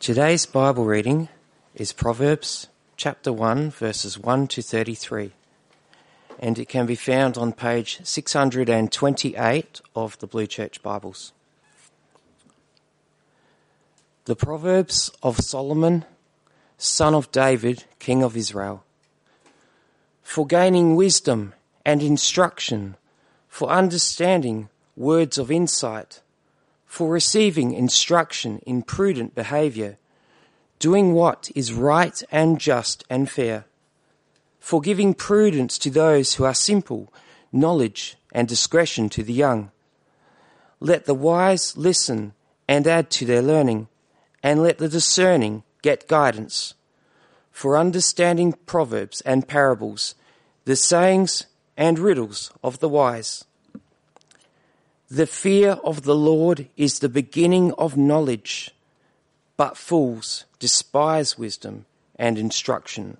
Today's Bible reading is Proverbs chapter 1, verses 1 to 33, and it can be found on page 628 of the Blue Church Bibles. The Proverbs of Solomon, son of David, king of Israel. For gaining wisdom and instruction, for understanding words of insight for receiving instruction in prudent behavior, doing what is right and just and fair, for giving prudence to those who are simple, knowledge and discretion to the young. Let the wise listen and add to their learning, and let the discerning get guidance. For understanding proverbs and parables, the sayings and riddles of the wise the fear of the Lord is the beginning of knowledge, but fools despise wisdom and instruction.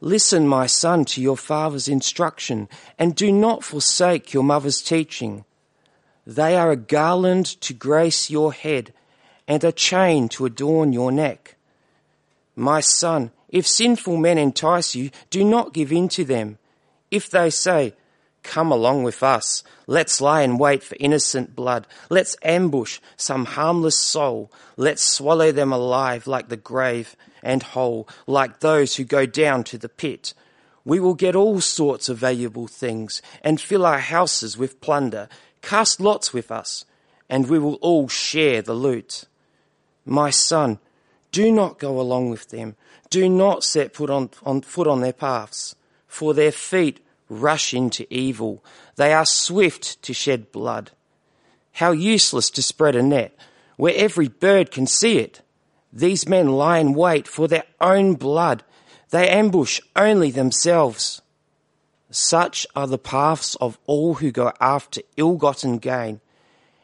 Listen, my son, to your father's instruction, and do not forsake your mother's teaching. They are a garland to grace your head, and a chain to adorn your neck. My son, if sinful men entice you, do not give in to them. If they say, Come along with us. Let's lie in wait for innocent blood. Let's ambush some harmless soul. Let's swallow them alive like the grave and whole, like those who go down to the pit. We will get all sorts of valuable things and fill our houses with plunder. Cast lots with us, and we will all share the loot. My son, do not go along with them. Do not set foot on, on, foot on their paths, for their feet rush into evil. They are swift to shed blood. How useless to spread a net where every bird can see it. These men lie in wait for their own blood. They ambush only themselves. Such are the paths of all who go after ill gotten gain.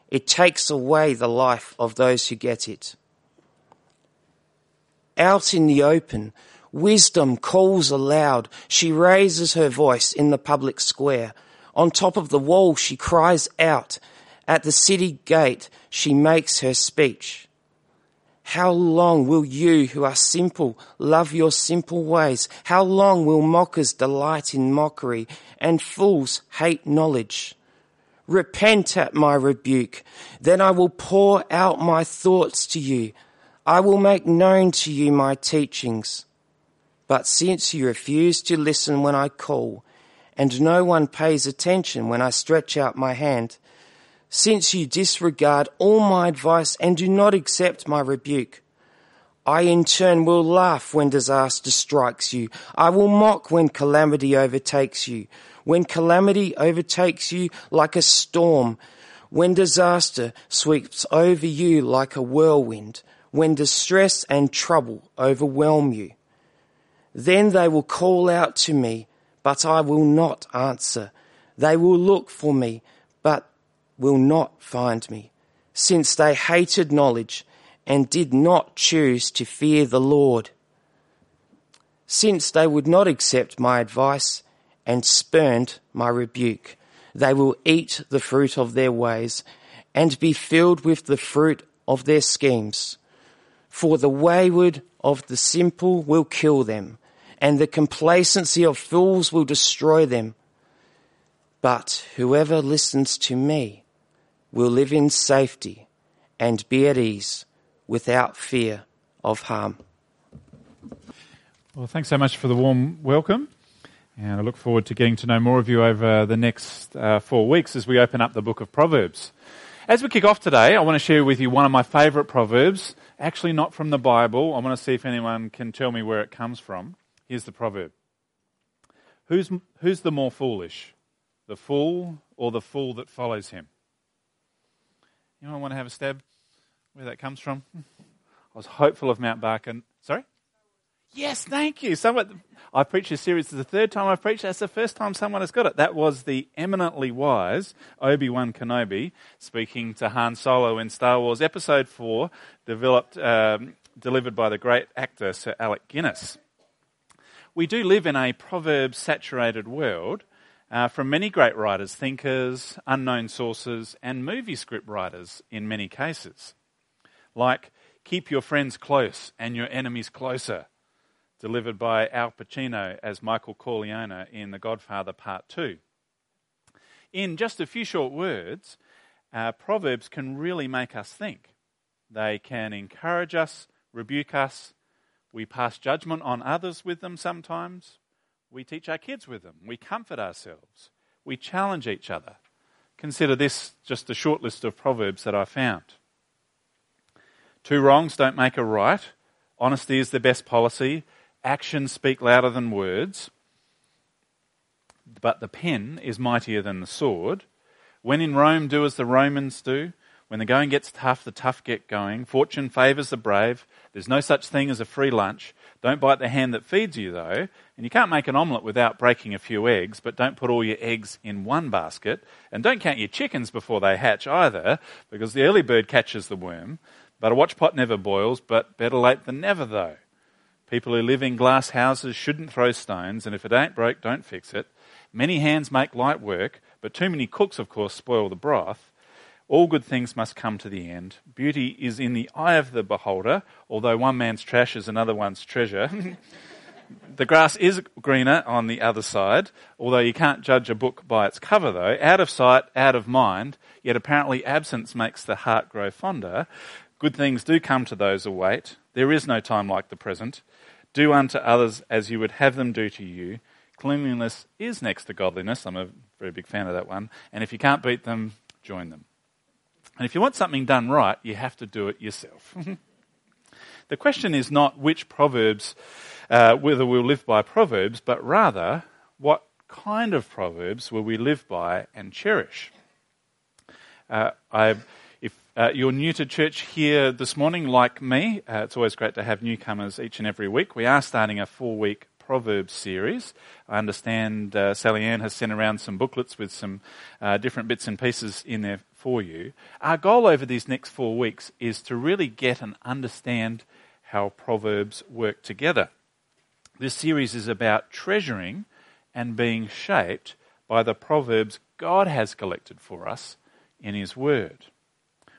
It takes away the life of those who get it. Out in the open, Wisdom calls aloud. She raises her voice in the public square. On top of the wall, she cries out. At the city gate, she makes her speech. How long will you who are simple love your simple ways? How long will mockers delight in mockery and fools hate knowledge? Repent at my rebuke. Then I will pour out my thoughts to you. I will make known to you my teachings. But since you refuse to listen when I call, and no one pays attention when I stretch out my hand, since you disregard all my advice and do not accept my rebuke, I in turn will laugh when disaster strikes you. I will mock when calamity overtakes you. When calamity overtakes you like a storm, when disaster sweeps over you like a whirlwind, when distress and trouble overwhelm you. Then they will call out to me, but I will not answer. They will look for me, but will not find me, since they hated knowledge and did not choose to fear the Lord. Since they would not accept my advice and spurned my rebuke, they will eat the fruit of their ways and be filled with the fruit of their schemes. For the wayward of the simple will kill them and the complacency of fools will destroy them. But whoever listens to me will live in safety and be at ease without fear of harm. Well, thanks so much for the warm welcome. And I look forward to getting to know more of you over the next uh, four weeks as we open up the book of Proverbs. As we kick off today, I want to share with you one of my favourite Proverbs, actually not from the Bible. I want to see if anyone can tell me where it comes from. Here's the proverb Who's, who's the more foolish, the fool or the fool that follows him? Anyone want to have a stab where that comes from? I was hopeful of Mount Barker. Sorry? Yes, thank you. Someone, I preached a series. This is the third time I've preached. That's the first time someone has got it. That was the eminently wise Obi Wan Kenobi speaking to Han Solo in Star Wars Episode 4, developed, um, delivered by the great actor Sir Alec Guinness we do live in a proverb saturated world uh, from many great writers, thinkers, unknown sources, and movie script writers in many cases. like Keep Your Friends Close and Your Enemies Closer, delivered by Al Pacino as Michael Corleone in The Godfather Part 2. In just a few short words, uh, Proverbs can really make us think. They can encourage us, rebuke us. We pass judgment on others with them sometimes. We teach our kids with them. We comfort ourselves. We challenge each other. Consider this just a short list of Proverbs that I found. Two wrongs don't make a right. Honesty is the best policy. Actions speak louder than words. But the pen is mightier than the sword. When in Rome, do as the Romans do. When the going gets tough, the tough get going. Fortune favours the brave. There's no such thing as a free lunch. Don't bite the hand that feeds you, though. And you can't make an omelette without breaking a few eggs, but don't put all your eggs in one basket. And don't count your chickens before they hatch either, because the early bird catches the worm. But a watchpot never boils, but better late than never, though. People who live in glass houses shouldn't throw stones, and if it ain't broke, don't fix it. Many hands make light work, but too many cooks, of course, spoil the broth. All good things must come to the end. Beauty is in the eye of the beholder, although one man's trash is another one's treasure. the grass is greener on the other side, although you can't judge a book by its cover, though. Out of sight, out of mind, yet apparently absence makes the heart grow fonder. Good things do come to those who wait. There is no time like the present. Do unto others as you would have them do to you. Cleanliness is next to godliness. I'm a very big fan of that one. And if you can't beat them, join them. And if you want something done right, you have to do it yourself. the question is not which proverbs, uh, whether we'll live by proverbs, but rather what kind of proverbs will we live by and cherish. Uh, I, if uh, you're new to church here this morning, like me, uh, it's always great to have newcomers each and every week. We are starting a four week Proverbs series. I understand uh, Sally Ann has sent around some booklets with some uh, different bits and pieces in there for you. Our goal over these next four weeks is to really get and understand how Proverbs work together. This series is about treasuring and being shaped by the Proverbs God has collected for us in His Word.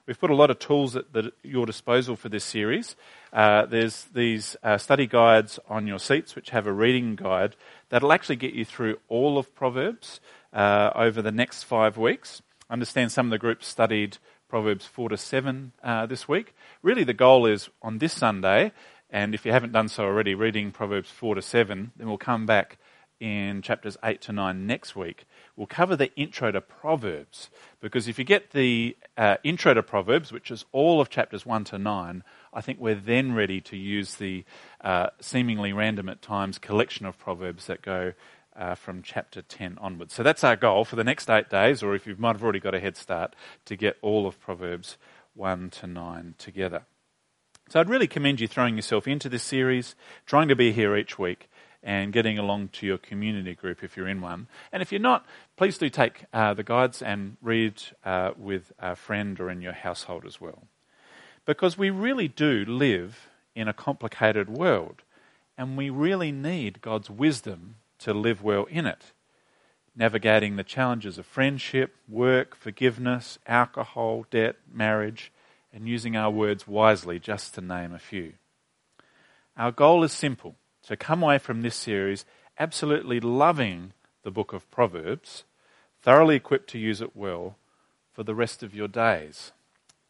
We've put a lot of tools at, the, your disposal for this series. Uh, there's these uh, study guides on your seats, which have a reading guide that'll actually get you through all of Proverbs uh, over the next five weeks. Understand some of the groups studied Proverbs 4 to 7 uh, this week. Really, the goal is on this Sunday, and if you haven't done so already, reading Proverbs 4 to 7, then we'll come back in chapters 8 to 9 next week. We'll cover the intro to Proverbs, because if you get the uh, intro to Proverbs, which is all of chapters 1 to 9, I think we're then ready to use the uh, seemingly random at times collection of Proverbs that go uh, from chapter 10 onwards. So that's our goal for the next eight days, or if you might have already got a head start, to get all of Proverbs 1 to 9 together. So I'd really commend you throwing yourself into this series, trying to be here each week, and getting along to your community group if you're in one. And if you're not, please do take uh, the guides and read uh, with a friend or in your household as well. Because we really do live in a complicated world, and we really need God's wisdom to live well in it. Navigating the challenges of friendship, work, forgiveness, alcohol, debt, marriage, and using our words wisely, just to name a few. Our goal is simple so come away from this series absolutely loving the book of Proverbs, thoroughly equipped to use it well for the rest of your days.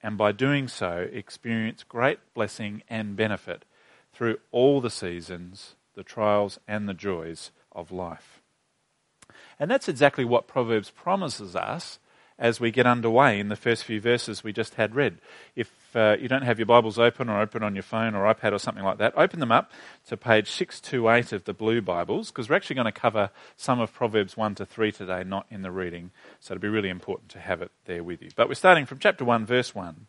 And by doing so, experience great blessing and benefit through all the seasons, the trials, and the joys of life. And that's exactly what Proverbs promises us as we get underway in the first few verses we just had read. If uh, you don't have your Bibles open or open on your phone or iPad or something like that, open them up to page 628 of the Blue Bibles because we're actually going to cover some of Proverbs 1 to 3 today, not in the reading. So it'll be really important to have it there with you. But we're starting from chapter 1, verse 1.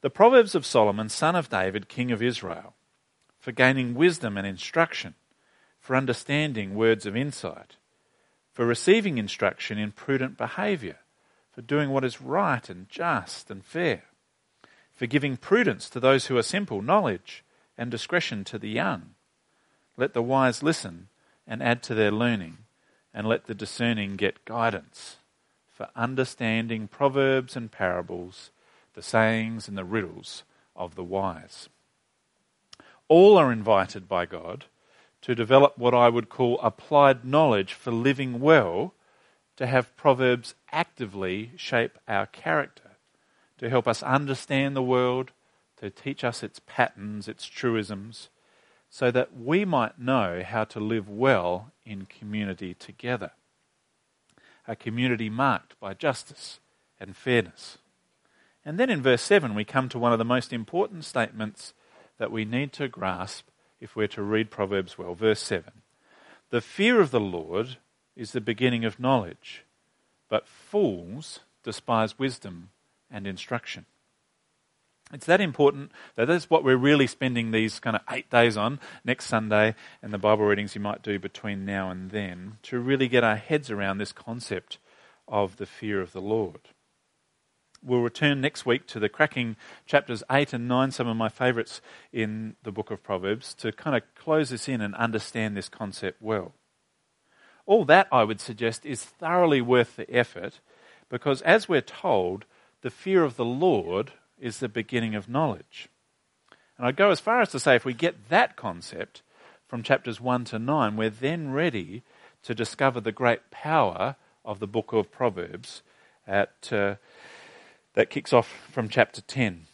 The Proverbs of Solomon, son of David, king of Israel, for gaining wisdom and instruction, for understanding words of insight, for receiving instruction in prudent behavior for doing what is right and just and fair, for giving prudence to those who are simple, knowledge and discretion to the young. Let the wise listen and add to their learning, and let the discerning get guidance. For understanding proverbs and parables, the sayings and the riddles of the wise. All are invited by God to develop what I would call applied knowledge for living well, to have Proverbs actively shape our character, to help us understand the world, to teach us its patterns, its truisms, so that we might know how to live well in community together. A community marked by justice and fairness. And then in verse 7, we come to one of the most important statements that we need to grasp if we're to read Proverbs well. Verse 7 The fear of the Lord is the beginning of knowledge, but fools despise wisdom and instruction. It's that important that that's what we're really spending these kind of eight days on next Sunday and the Bible readings you might do between now and then to really get our heads around this concept of the fear of the Lord. We'll return next week to the cracking chapters 8 and 9, some of my favourites in the book of Proverbs, to kind of close this in and understand this concept well. All that, I would suggest, is thoroughly worth the effort because, as we're told, the fear of the Lord is the beginning of knowledge. And I'd go as far as to say if we get that concept from chapters 1 to 9, we're then ready to discover the great power of the book of Proverbs at. Uh, that kicks off from chapter 10.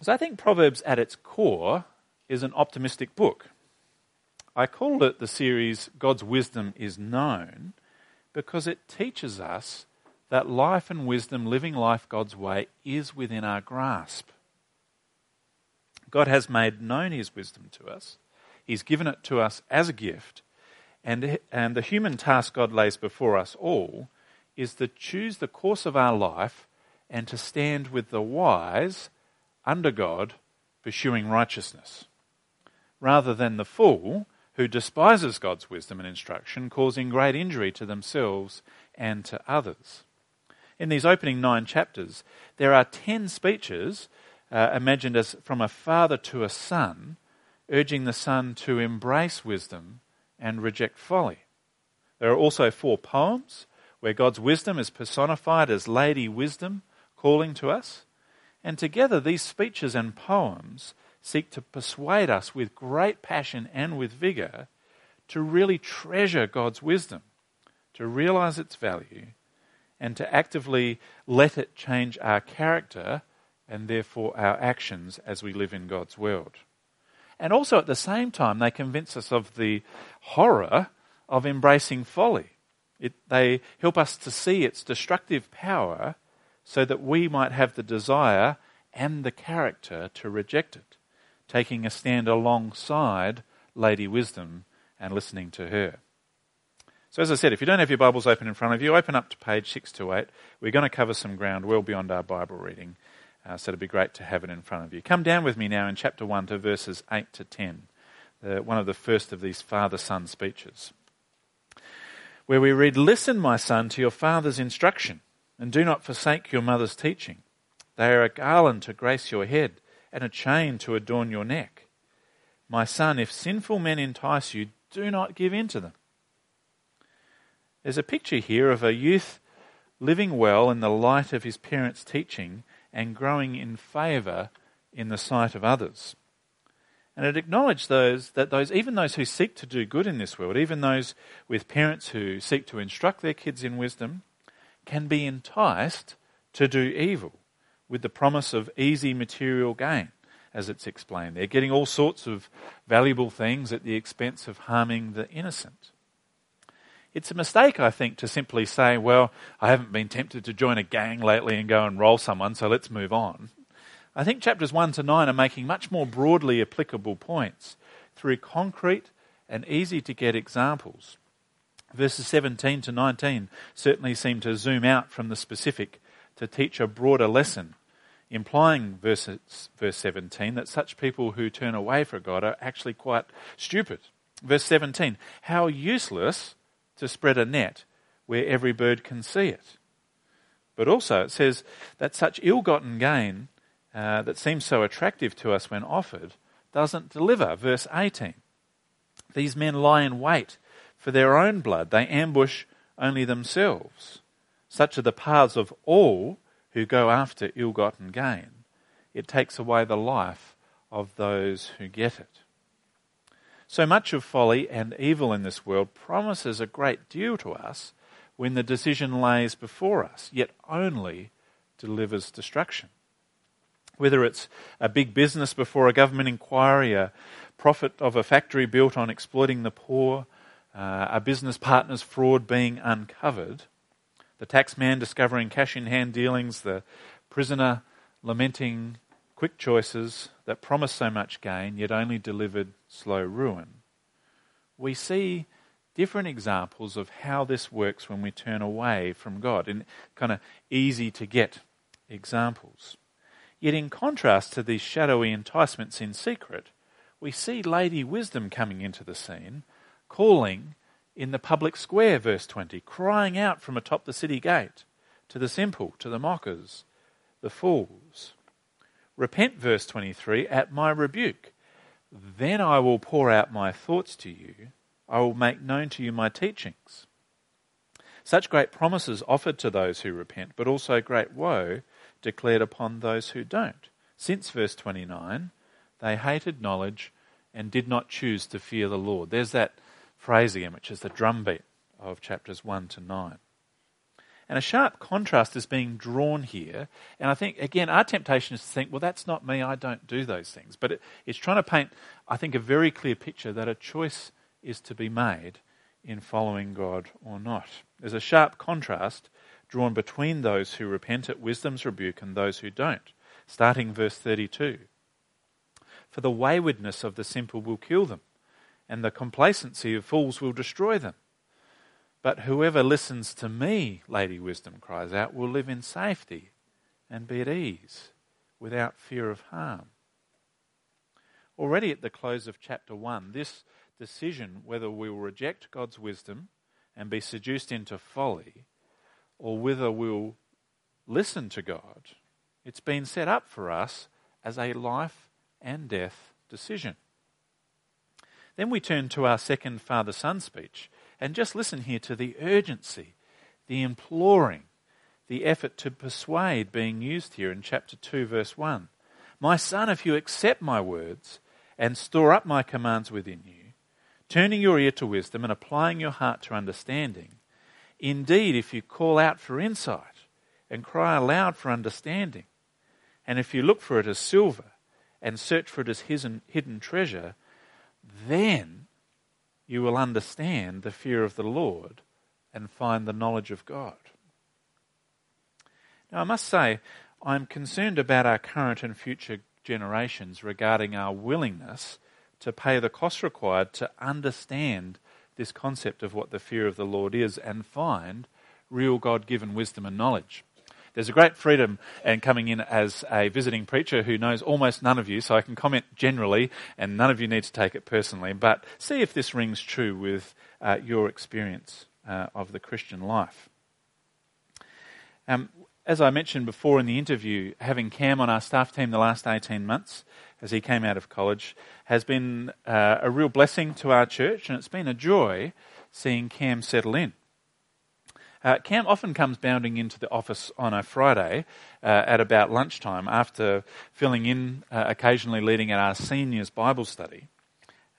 So I think Proverbs at its core is an optimistic book. I called it the series God's Wisdom is Known because it teaches us that life and wisdom, living life God's way, is within our grasp. God has made known His wisdom to us, He's given it to us as a gift, and, and the human task God lays before us all is to choose the course of our life and to stand with the wise under God, pursuing righteousness, rather than the fool who despises God's wisdom and instruction, causing great injury to themselves and to others. In these opening nine chapters, there are ten speeches uh, imagined as from a father to a son, urging the son to embrace wisdom and reject folly. There are also four poems where God's wisdom is personified as Lady Wisdom, calling to us. And together, these speeches and poems seek to persuade us with great passion and with vigor to really treasure God's wisdom, to realize its value, and to actively let it change our character and therefore our actions as we live in God's world. And also at the same time, they convince us of the horror of embracing folly. It, they help us to see its destructive power so that we might have the desire and the character to reject it, taking a stand alongside Lady Wisdom and listening to her. So, as I said, if you don't have your Bibles open in front of you, open up to page 6 to 8. We're going to cover some ground well beyond our Bible reading, uh, so it'd be great to have it in front of you. Come down with me now in chapter 1 to verses 8 to 10, uh, one of the first of these father son speeches, where we read, Listen, my son, to your father's instruction and do not forsake your mother's teaching. They are a garland to grace your head and a chain to adorn your neck. My son, if sinful men entice you, do not give in to them. There's a picture here of a youth living well in the light of his parents' teaching and growing in favour in the sight of others. And it acknowledged those that those even those who seek to do good in this world, even those with parents who seek to instruct their kids in wisdom, can be enticed to do evil with the promise of easy material gain, as it's explained. They're getting all sorts of valuable things at the expense of harming the innocent. It's a mistake, I think, to simply say, well, I haven't been tempted to join a gang lately and go and roll someone, so let's move on. I think chapters 1 to 9 are making much more broadly applicable points through concrete and easy to get examples Verses 17 to 19 certainly seem to zoom out from the specific to teach a broader lesson, implying verses, verse 17 that such people who turn away from God are actually quite stupid. Verse 17, how useless to spread a net where every bird can see it. But also it says that such ill gotten gain uh, that seems so attractive to us when offered doesn't deliver. Verse 18, these men lie in wait for their own blood. They ambush only themselves. Such are the paths of all who go after ill gotten gain. it takes away the life of those who get it. So much of folly and evil in this world promises a great deal to us when the decision lays before us, yet only delivers destruction. Whether it's a big business before a government inquiry, a profit of a factory built on exploiting the poor, uh, a business partner's fraud being uncovered, the taxman discovering cash in hand dealings, the prisoner lamenting quick choices that promised so much gain yet only delivered slow ruin. We see different examples of how this works when we turn away from God, in kind of easy to get examples. Yet, in contrast to these shadowy enticements in secret, we see Lady Wisdom coming into the scene, calling in the public square, verse 20, crying out from atop the city gate to the simple, to the mockers, the fools. Repent, verse 23, at my rebuke. Then I will pour out my thoughts to you. I will make known to you my teachings. Such great promises offered to those who repent, but also great woe declared upon those who don't. Since verse 29, they hated knowledge and did not choose to fear the Lord. There's that phrase again, which is the drumbeat of chapters 1 to 9. And a sharp contrast is being drawn here. And I think, again, our temptation is to think, well, that's not me, I don't do those things. But it, it's trying to paint, I think, a very clear picture that a choice is to be made in following God or not. There's a sharp contrast drawn between those who repent at wisdom's rebuke and those who don't. Starting verse 32. For the waywardness of the simple will kill them, and the complacency of fools will destroy them. But whoever listens to me, Lady Wisdom cries out, will live in safety and be at ease without fear of harm. Already at the close of chapter 1, this decision whether we will reject God's wisdom and be seduced into folly, or whether we'll listen to God, it's been set up for us as a life and death decision. Then we turn to our second father son speech, and just listen here to the urgency, the imploring, the effort to persuade being used here in chapter 2, verse 1. My son, if you accept my words and store up my commands within you, turning your ear to wisdom and applying your heart to understanding, indeed, if you call out for insight and cry aloud for understanding, and if you look for it as silver and search for it as hidden, hidden treasure, then you will understand the fear of the Lord and find the knowledge of God. Now, I must say, I'm concerned about our current and future generations regarding our willingness to pay the cost required to understand this concept of what the fear of the Lord is and find real God given wisdom and knowledge. There's a great freedom in coming in as a visiting preacher who knows almost none of you, so I can comment generally, and none of you need to take it personally. But see if this rings true with uh, your experience uh, of the Christian life. Um, as I mentioned before in the interview, having Cam on our staff team the last 18 months as he came out of college has been uh, a real blessing to our church, and it's been a joy seeing Cam settle in. Uh, Cam often comes bounding into the office on a Friday uh, at about lunchtime after filling in uh, occasionally leading at our seniors Bible study.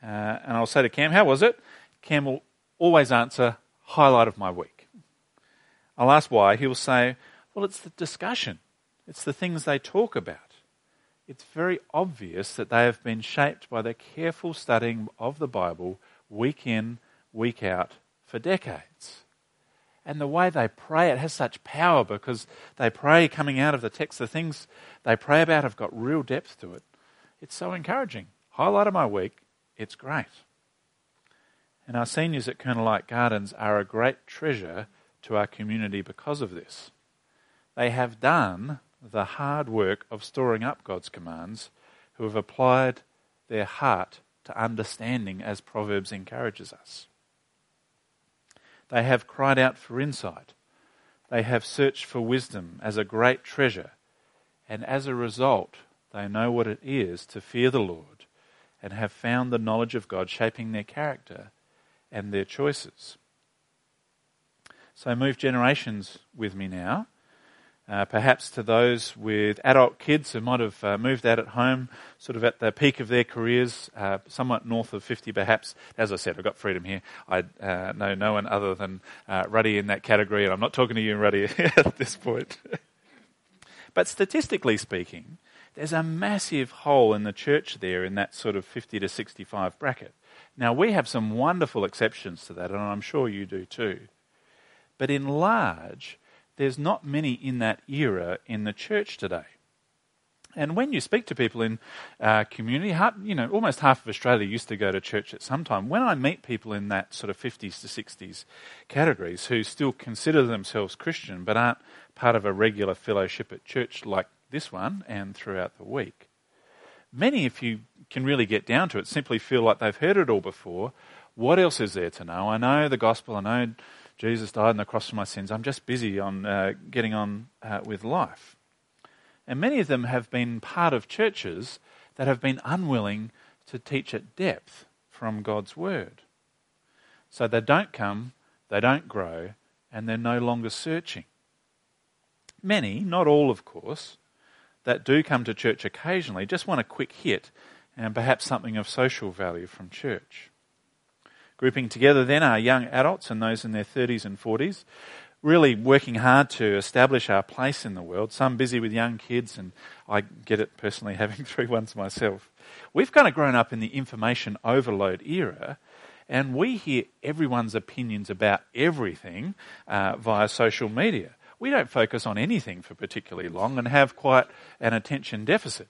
Uh, and I'll say to Cam, How was it? Cam will always answer, Highlight of my week. I'll ask why. He will say, Well, it's the discussion, it's the things they talk about. It's very obvious that they have been shaped by their careful studying of the Bible week in, week out for decades. And the way they pray, it has such power because they pray coming out of the text. The things they pray about have got real depth to it. It's so encouraging. Highlight of my week, it's great. And our seniors at Colonel Light Gardens are a great treasure to our community because of this. They have done the hard work of storing up God's commands, who have applied their heart to understanding as Proverbs encourages us. They have cried out for insight. They have searched for wisdom as a great treasure. And as a result, they know what it is to fear the Lord and have found the knowledge of God shaping their character and their choices. So move generations with me now Uh, perhaps to those with adult kids who might have uh, moved out at home, sort of at the peak of their careers, uh, somewhat north of 50 perhaps. As I said, I've got freedom here. I uh, know no one other than uh, Ruddy in that category, and I'm not talking to you, Ruddy, at this point. but statistically speaking, there's a massive hole in the church there in that sort of 50 to 65 bracket. Now, we have some wonderful exceptions to that, and I'm sure you do too. But in large, there's not many in that era in the church today. And when you speak to people in uh, community, you know, almost half of Australia used to go to church at some time. When I meet people in that sort of 50s to 60s categories who still consider themselves Christian but aren't part of a regular fellowship at church like this one and throughout the week, many, if you can really get down to it, simply feel like they've heard it all before. What else is there to know? I know the gospel, I know Jesus died on the cross for my sins. I'm just busy on uh, getting on uh, with life. And many of them have been part of churches that have been unwilling to teach at depth from God's word. So they don't come, they don't grow, and they're no longer searching. Many, not all of course, that do come to church occasionally just want a quick hit and perhaps something of social value from church. Grouping together then are young adults and those in their 30s and 40s, really working hard to establish our place in the world. Some busy with young kids, and I get it personally having three ones myself. We've kind of grown up in the information overload era, and we hear everyone's opinions about everything uh, via social media. We don't focus on anything for particularly long and have quite an attention deficit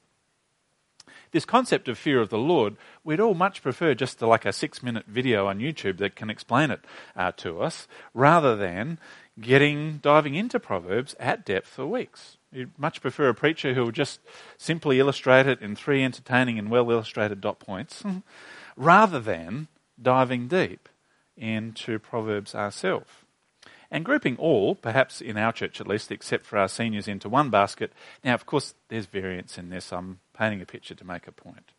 this concept of fear of the Lord, we'd all much prefer just to like a six minute video on YouTube that can explain it uh, to us, rather than getting diving into Proverbs at depth for weeks. You'd much prefer a preacher who will just simply illustrate it in three entertaining and well illustrated dot points, rather than diving deep into Proverbs ourselves. And grouping all, perhaps in our church at least, except for our seniors, into one basket. Now, of course, there's variance in this. I'm painting a picture to make a point.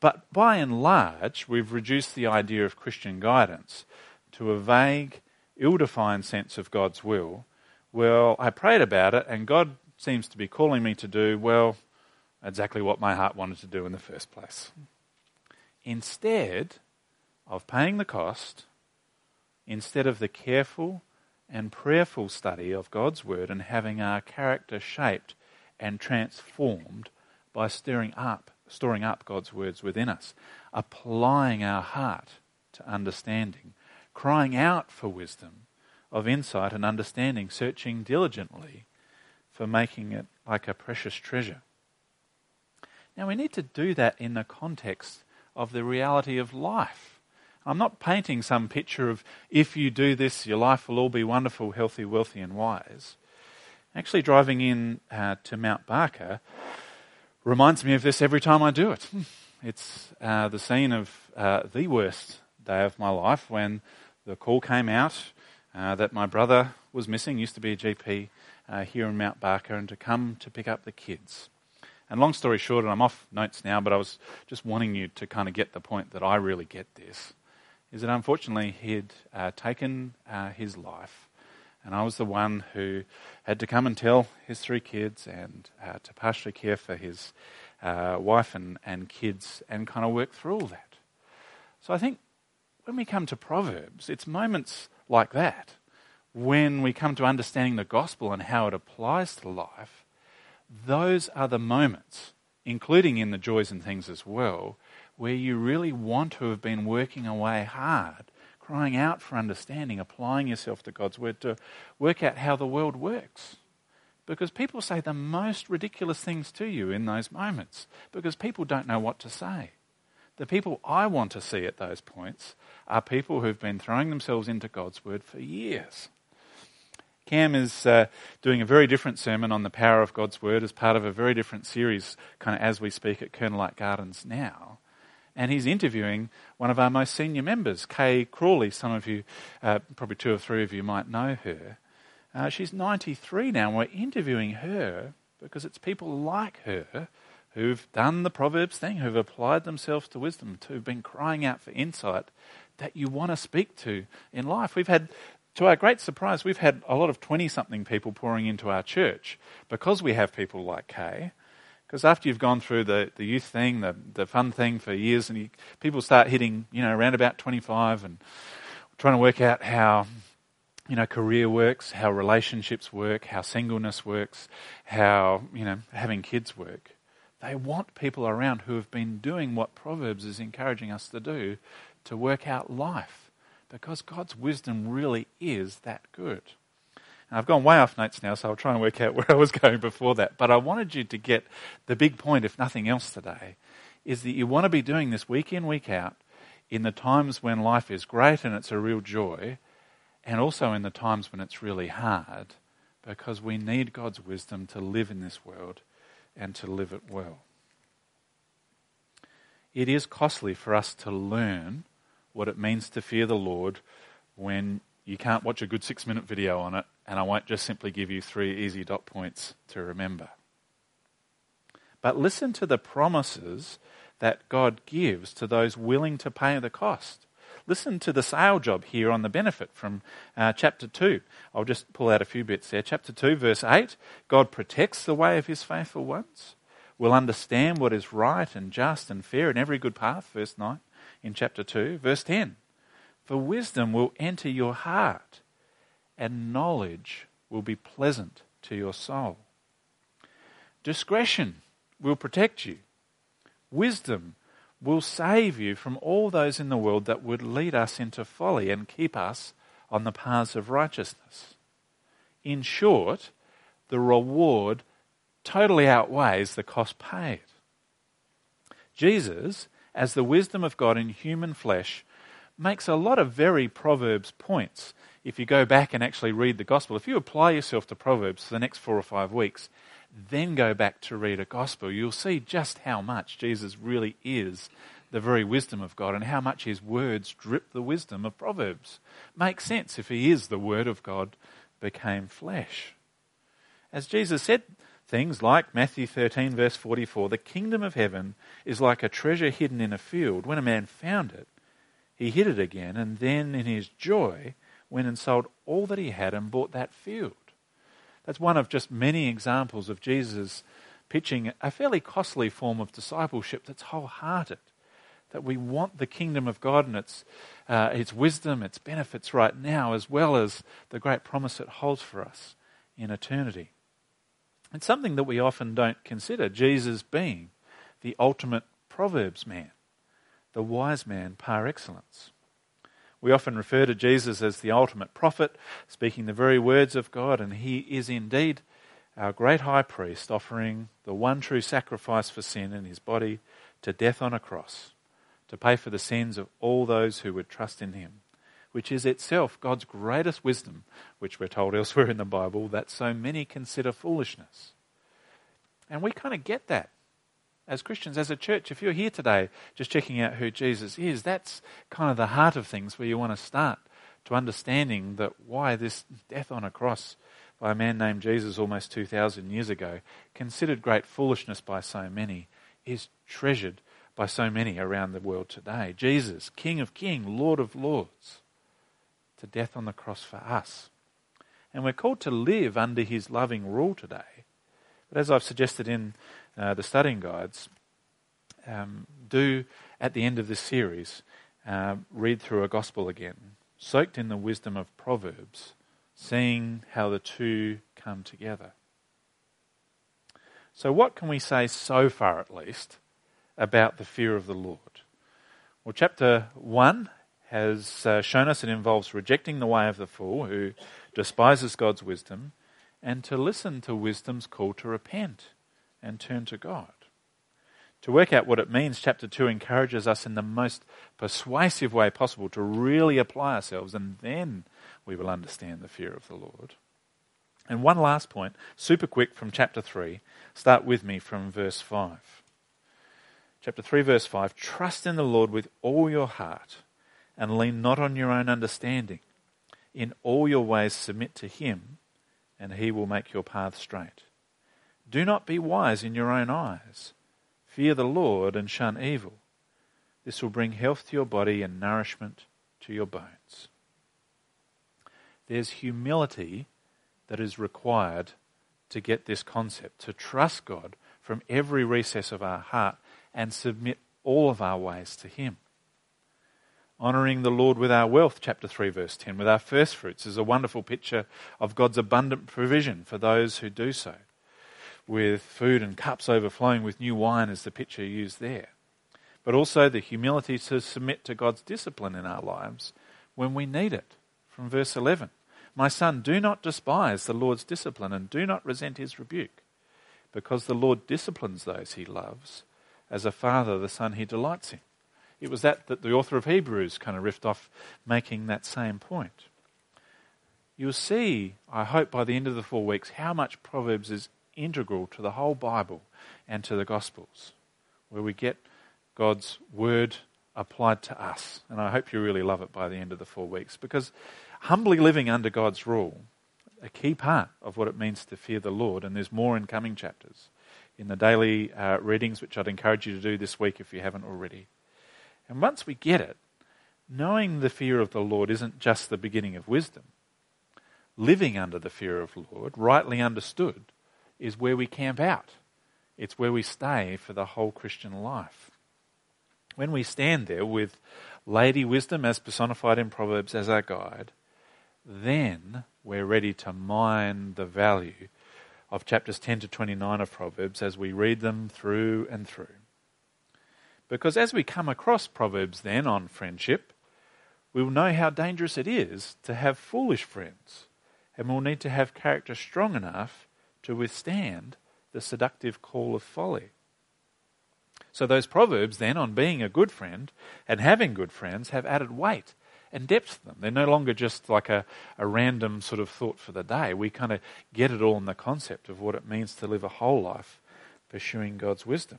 But by and large, we've reduced the idea of Christian guidance to a vague, ill defined sense of God's will. Well, I prayed about it, and God seems to be calling me to do, well, exactly what my heart wanted to do in the first place. Instead of paying the cost, instead of the careful and prayerful study of God's Word and having our character shaped and transformed by stirring up, storing up God's words within us, applying our heart to understanding, crying out for wisdom of insight and understanding, searching diligently for making it like a precious treasure. Now we need to do that in the context of the reality of life. I'm not painting some picture of if you do this, your life will all be wonderful, healthy, wealthy, and wise. Actually, driving in uh, to Mount Barker, reminds me of this every time I do it. It's uh, the scene of uh, the worst day of my life when the call came out uh, that my brother was missing, used to be a GP uh, here in Mount Barker, and to come to pick up the kids. And long story short, and I'm off notes now, but I was just wanting you to kind of get the point that I really get this, is that unfortunately he'd uh, taken uh, his life and I was the one who had to come and tell his three kids and uh, to partially care for his uh, wife and, and kids and kind of work through all that. So I think when we come to Proverbs, it's moments like that when we come to understanding the gospel and how it applies to life. Those are the moments, including in the joys and things as well, where you really want to have been working away hard crying out for understanding, applying yourself to God's word to work out how the world works. Because people say the most ridiculous things to you in those moments, because people don't know what to say. The people I want to see at those points are people who've been throwing themselves into God's word for years. Cam is uh, doing a very different sermon on the power of God's word as part of a very different series, kind of as we speak at Light Gardens now and he's interviewing one of our most senior members, Kay Crawley. Some of you, uh, probably two or three of you, might know her. Uh, she's 93 now, and we're interviewing her because it's people like her who've done the Proverbs thing, who've applied themselves to wisdom, who've been crying out for insight that you want to speak to in life. We've had to our great surprise, we've had a lot of 20 something people pouring into our church because we have people like Kay. Because after you've gone through the, the youth thing, the, the fun thing for years, and you, people start hitting, you know, around about 25 and trying to work out how, you know, career works, how relationships work, how singleness works, how, you know, having kids work. They want people around who have been doing what Proverbs is encouraging us to do to work out life. Because God's wisdom really is that good. And I've gone way off notes now, so I'll try and work out where I was going before that. But I wanted you to get the big point, if nothing else today, is that you want to be doing this week in, week out, in the times when life is great and it's a real joy, and also in the times when it's really hard, because we need God's wisdom to live in this world and to live it well. It is costly for us to learn what it means to fear the Lord when you can't watch a good six minute video on it, and I won't just simply give you three easy dot points to remember. But listen to the promises that God gives to those willing to pay the cost. Listen to the sale job here on the benefit from uh, chapter 2. I'll just pull out a few bits there. Chapter 2, verse 8 God protects the way of his faithful ones, will understand what is right and just and fair in every good path, verse 9 in chapter 2. Verse 10 for wisdom will enter your heart, and knowledge will be pleasant to your soul. Discretion will protect you. Wisdom will save you from all those in the world that would lead us into folly and keep us on the paths of righteousness. In short, the reward totally outweighs the cost paid. Jesus, as the wisdom of God in human flesh, makes a lot of very Proverbs points. If you go back and actually read the Gospel, if you apply yourself to Proverbs for the next four or five weeks, then go back to read a Gospel, you'll see just how much Jesus really is the very wisdom of God and how much his words drip the wisdom of Proverbs. Makes sense if he is the Word of God became flesh. As Jesus said, things like Matthew 13, verse 44 the kingdom of heaven is like a treasure hidden in a field. When a man found it, he hid it again, and then in his joy went and sold all that he had and bought that field. That's one of just many examples of Jesus pitching a fairly costly form of discipleship that's wholehearted. That we want the kingdom of God and its, uh, its wisdom, its benefits right now, as well as the great promise it holds for us in eternity. It's something that we often don't consider Jesus being the ultimate Proverbs man the wise man par excellence. We often refer to Jesus as the ultimate prophet, speaking the very words of God, and he is indeed our great high priest, offering the one true sacrifice for sin in his body to death on a cross, to pay for the sins of all those who would trust in him, which is itself God's greatest wisdom, which we're told elsewhere in the Bible that so many consider foolishness. And we kind of get that as Christians, as a church, if you're here today just checking out who Jesus is, that's kind of the heart of things where you want to start to understanding that why this death on a cross by a man named Jesus almost 2,000 years ago, considered great foolishness by so many, is treasured by so many around the world today. Jesus, King of Kings, Lord of Lords, to death on the cross for us. And we're called to live under his loving rule today. But as I've suggested in uh, the studying guides, um, do at the end of this series uh, read through a gospel again, soaked in the wisdom of Proverbs, seeing how the two come together. So, what can we say so far, at least, about the fear of the Lord? Well, chapter 1 has uh, shown us it involves rejecting the way of the fool who despises God's wisdom and to listen to wisdom's call to repent and turn to God. To work out what it means, chapter 2 encourages us in the most persuasive way possible to really apply ourselves, and then we will understand the fear of the Lord. And one last point, super quick from chapter 3. Start with me from verse 5. Chapter 3, verse 5 Trust in the Lord with all your heart, and lean not on your own understanding. In all your ways submit to Him, and He will make your path straight. Do not be wise in your own eyes. Fear the Lord and shun evil. This will bring health to your body and nourishment to your bones. there's humility that is required to get this concept, to trust God from every recess of our heart and submit all of our ways to Him. Honoring the Lord with our wealth, chapter 3, verse 10, with our first fruits is a wonderful picture of God's abundant provision for those who do so. With food and cups overflowing with new wine, is the picture used there. But also the humility to submit to God's discipline in our lives when we need it. From verse 11 My son, do not despise the Lord's discipline and do not resent his rebuke, because the Lord disciplines those he loves, as a father the son he delights in. It was that that the author of Hebrews kind of riffed off, making that same point. You'll see, I hope, by the end of the four weeks, how much Proverbs is integral to the whole Bible and to the Gospels, where we get God's word applied to us. And I hope you really love it by the end of the four weeks, because humbly living under God's rule, a key part of what it means to fear the Lord, and there's more in coming chapters in the daily uh, readings, which I'd encourage you to do this week if you haven't already. And once we get it, knowing the fear of the Lord isn't just the beginning of wisdom. Living under the fear of the Lord, rightly understood, is where we camp out. It's where we stay for the whole Christian life. When we stand there with Lady Wisdom as personified in Proverbs as our guide, then we're ready to mine the value of chapters 10 to 29 of Proverbs as we read them through and through. Because as we come across Proverbs then on friendship, we will know how dangerous it is to have foolish friends, and we'll need to have character strong enough to withstand the seductive call of folly. So those proverbs then on being a good friend and having good friends have added weight and depth to them. They're no longer just like a, a random sort of thought for the day. We kind of get it all in the concept of what it means to live a whole life pursuing God's wisdom.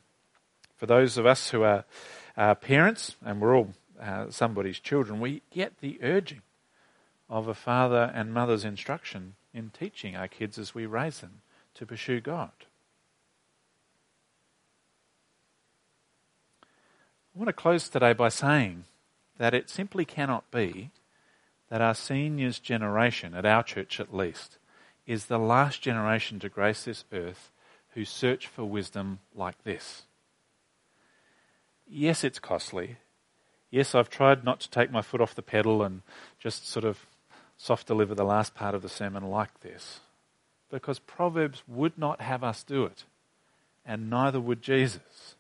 For those of us who are uh, parents, and we're all uh, somebody's children, we get the urging of a father and mother's instruction in teaching our kids as we raise them to pursue God. I want to close today by saying that it simply cannot be that our seniors generation, at our church at least, is the last generation to grace this earth who search for wisdom like this. Yes, it's costly. Yes, I've tried not to take my foot off the pedal and just sort of soft deliver the last part of the sermon like this. Because Proverbs would not have us do it, and neither would Jesus.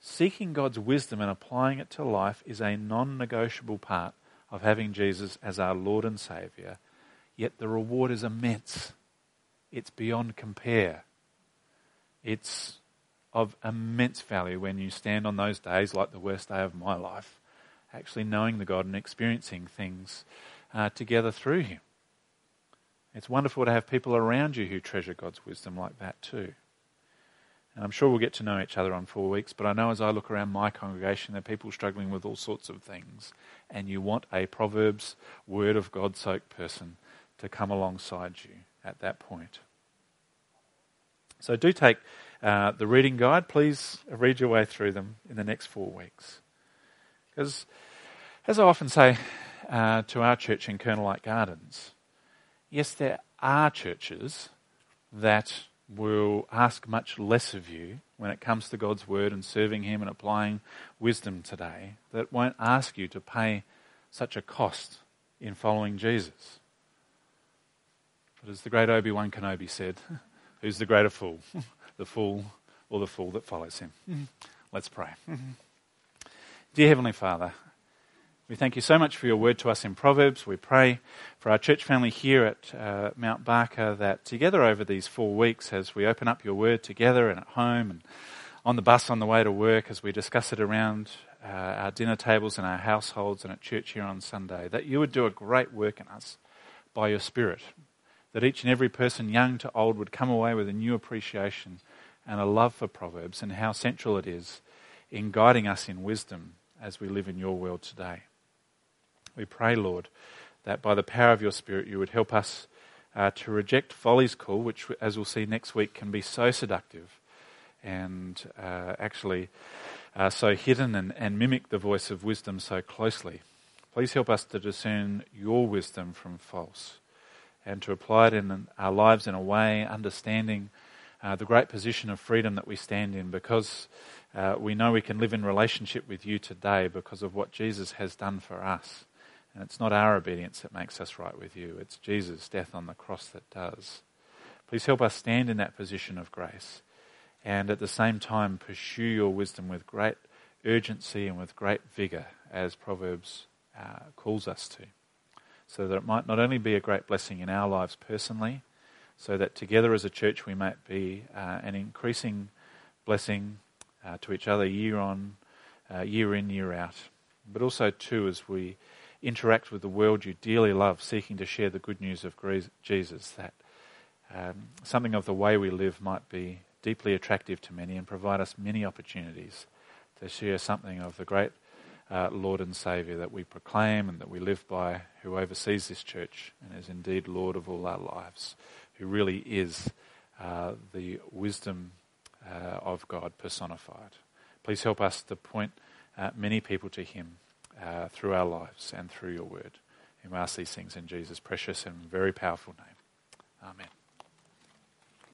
Seeking God's wisdom and applying it to life is a non negotiable part of having Jesus as our Lord and Saviour, yet the reward is immense. It's beyond compare. It's of immense value when you stand on those days, like the worst day of my life, actually knowing the God and experiencing things uh, together through Him. It's wonderful to have people around you who treasure God's wisdom like that too. And I'm sure we'll get to know each other on four weeks, but I know as I look around my congregation, there are people struggling with all sorts of things. And you want a Proverbs, Word of God soaked person to come alongside you at that point. So do take uh, the reading guide, please read your way through them in the next four weeks. Because, as I often say uh, to our church in Light Gardens, yes, there are churches that will ask much less of you when it comes to God's Word and serving Him and applying wisdom today, that won't ask you to pay such a cost in following Jesus. But as the great Obi Wan Kenobi said, who's the greater fool? the fool or the fool that follows him. Mm-hmm. Let's pray. Dear Heavenly Father, we thank you so much for your word to us in Proverbs. We pray for our church family here at uh, Mount Barker that together over these four weeks, as we open up your word together and at home and on the bus on the way to work, as we discuss it around uh, our dinner tables and our households and at church here on Sunday, that you would do a great work in us by your Spirit. That each and every person, young to old, would come away with a new appreciation and a love for Proverbs and how central it is in guiding us in wisdom as we live in your world today. We pray, Lord, that by the power of your Spirit you would help us uh, to reject folly's call, which, as we'll see next week, can be so seductive and uh, actually uh, so hidden and, and mimic the voice of wisdom so closely. Please help us to discern your wisdom from false and to apply it in our lives in a way, understanding uh, the great position of freedom that we stand in because uh, we know we can live in relationship with you today because of what Jesus has done for us. And it's not our obedience that makes us right with you, it's Jesus' death on the cross that does. Please help us stand in that position of grace and at the same time pursue your wisdom with great urgency and with great vigour as Proverbs uh, calls us to. So that it might not only be a great blessing in our lives personally, so that together as a church we might be uh, an increasing blessing uh, to each other year on, uh, year in, year out. But also, too, as we interact with the world you dearly love, seeking to share the good news of Jesus, that um, something of the way we live might be deeply attractive to many and provide us many opportunities to share something of the great uh, Lord and Saviour that we proclaim and that we live by, who oversees this church and is indeed Lord of all our lives, who really is uh, the wisdom uh, of God personified. Please help us to point uh, many people to Him uh, through our lives and through your word. And we ask these things in Jesus' precious and very powerful name. Amen.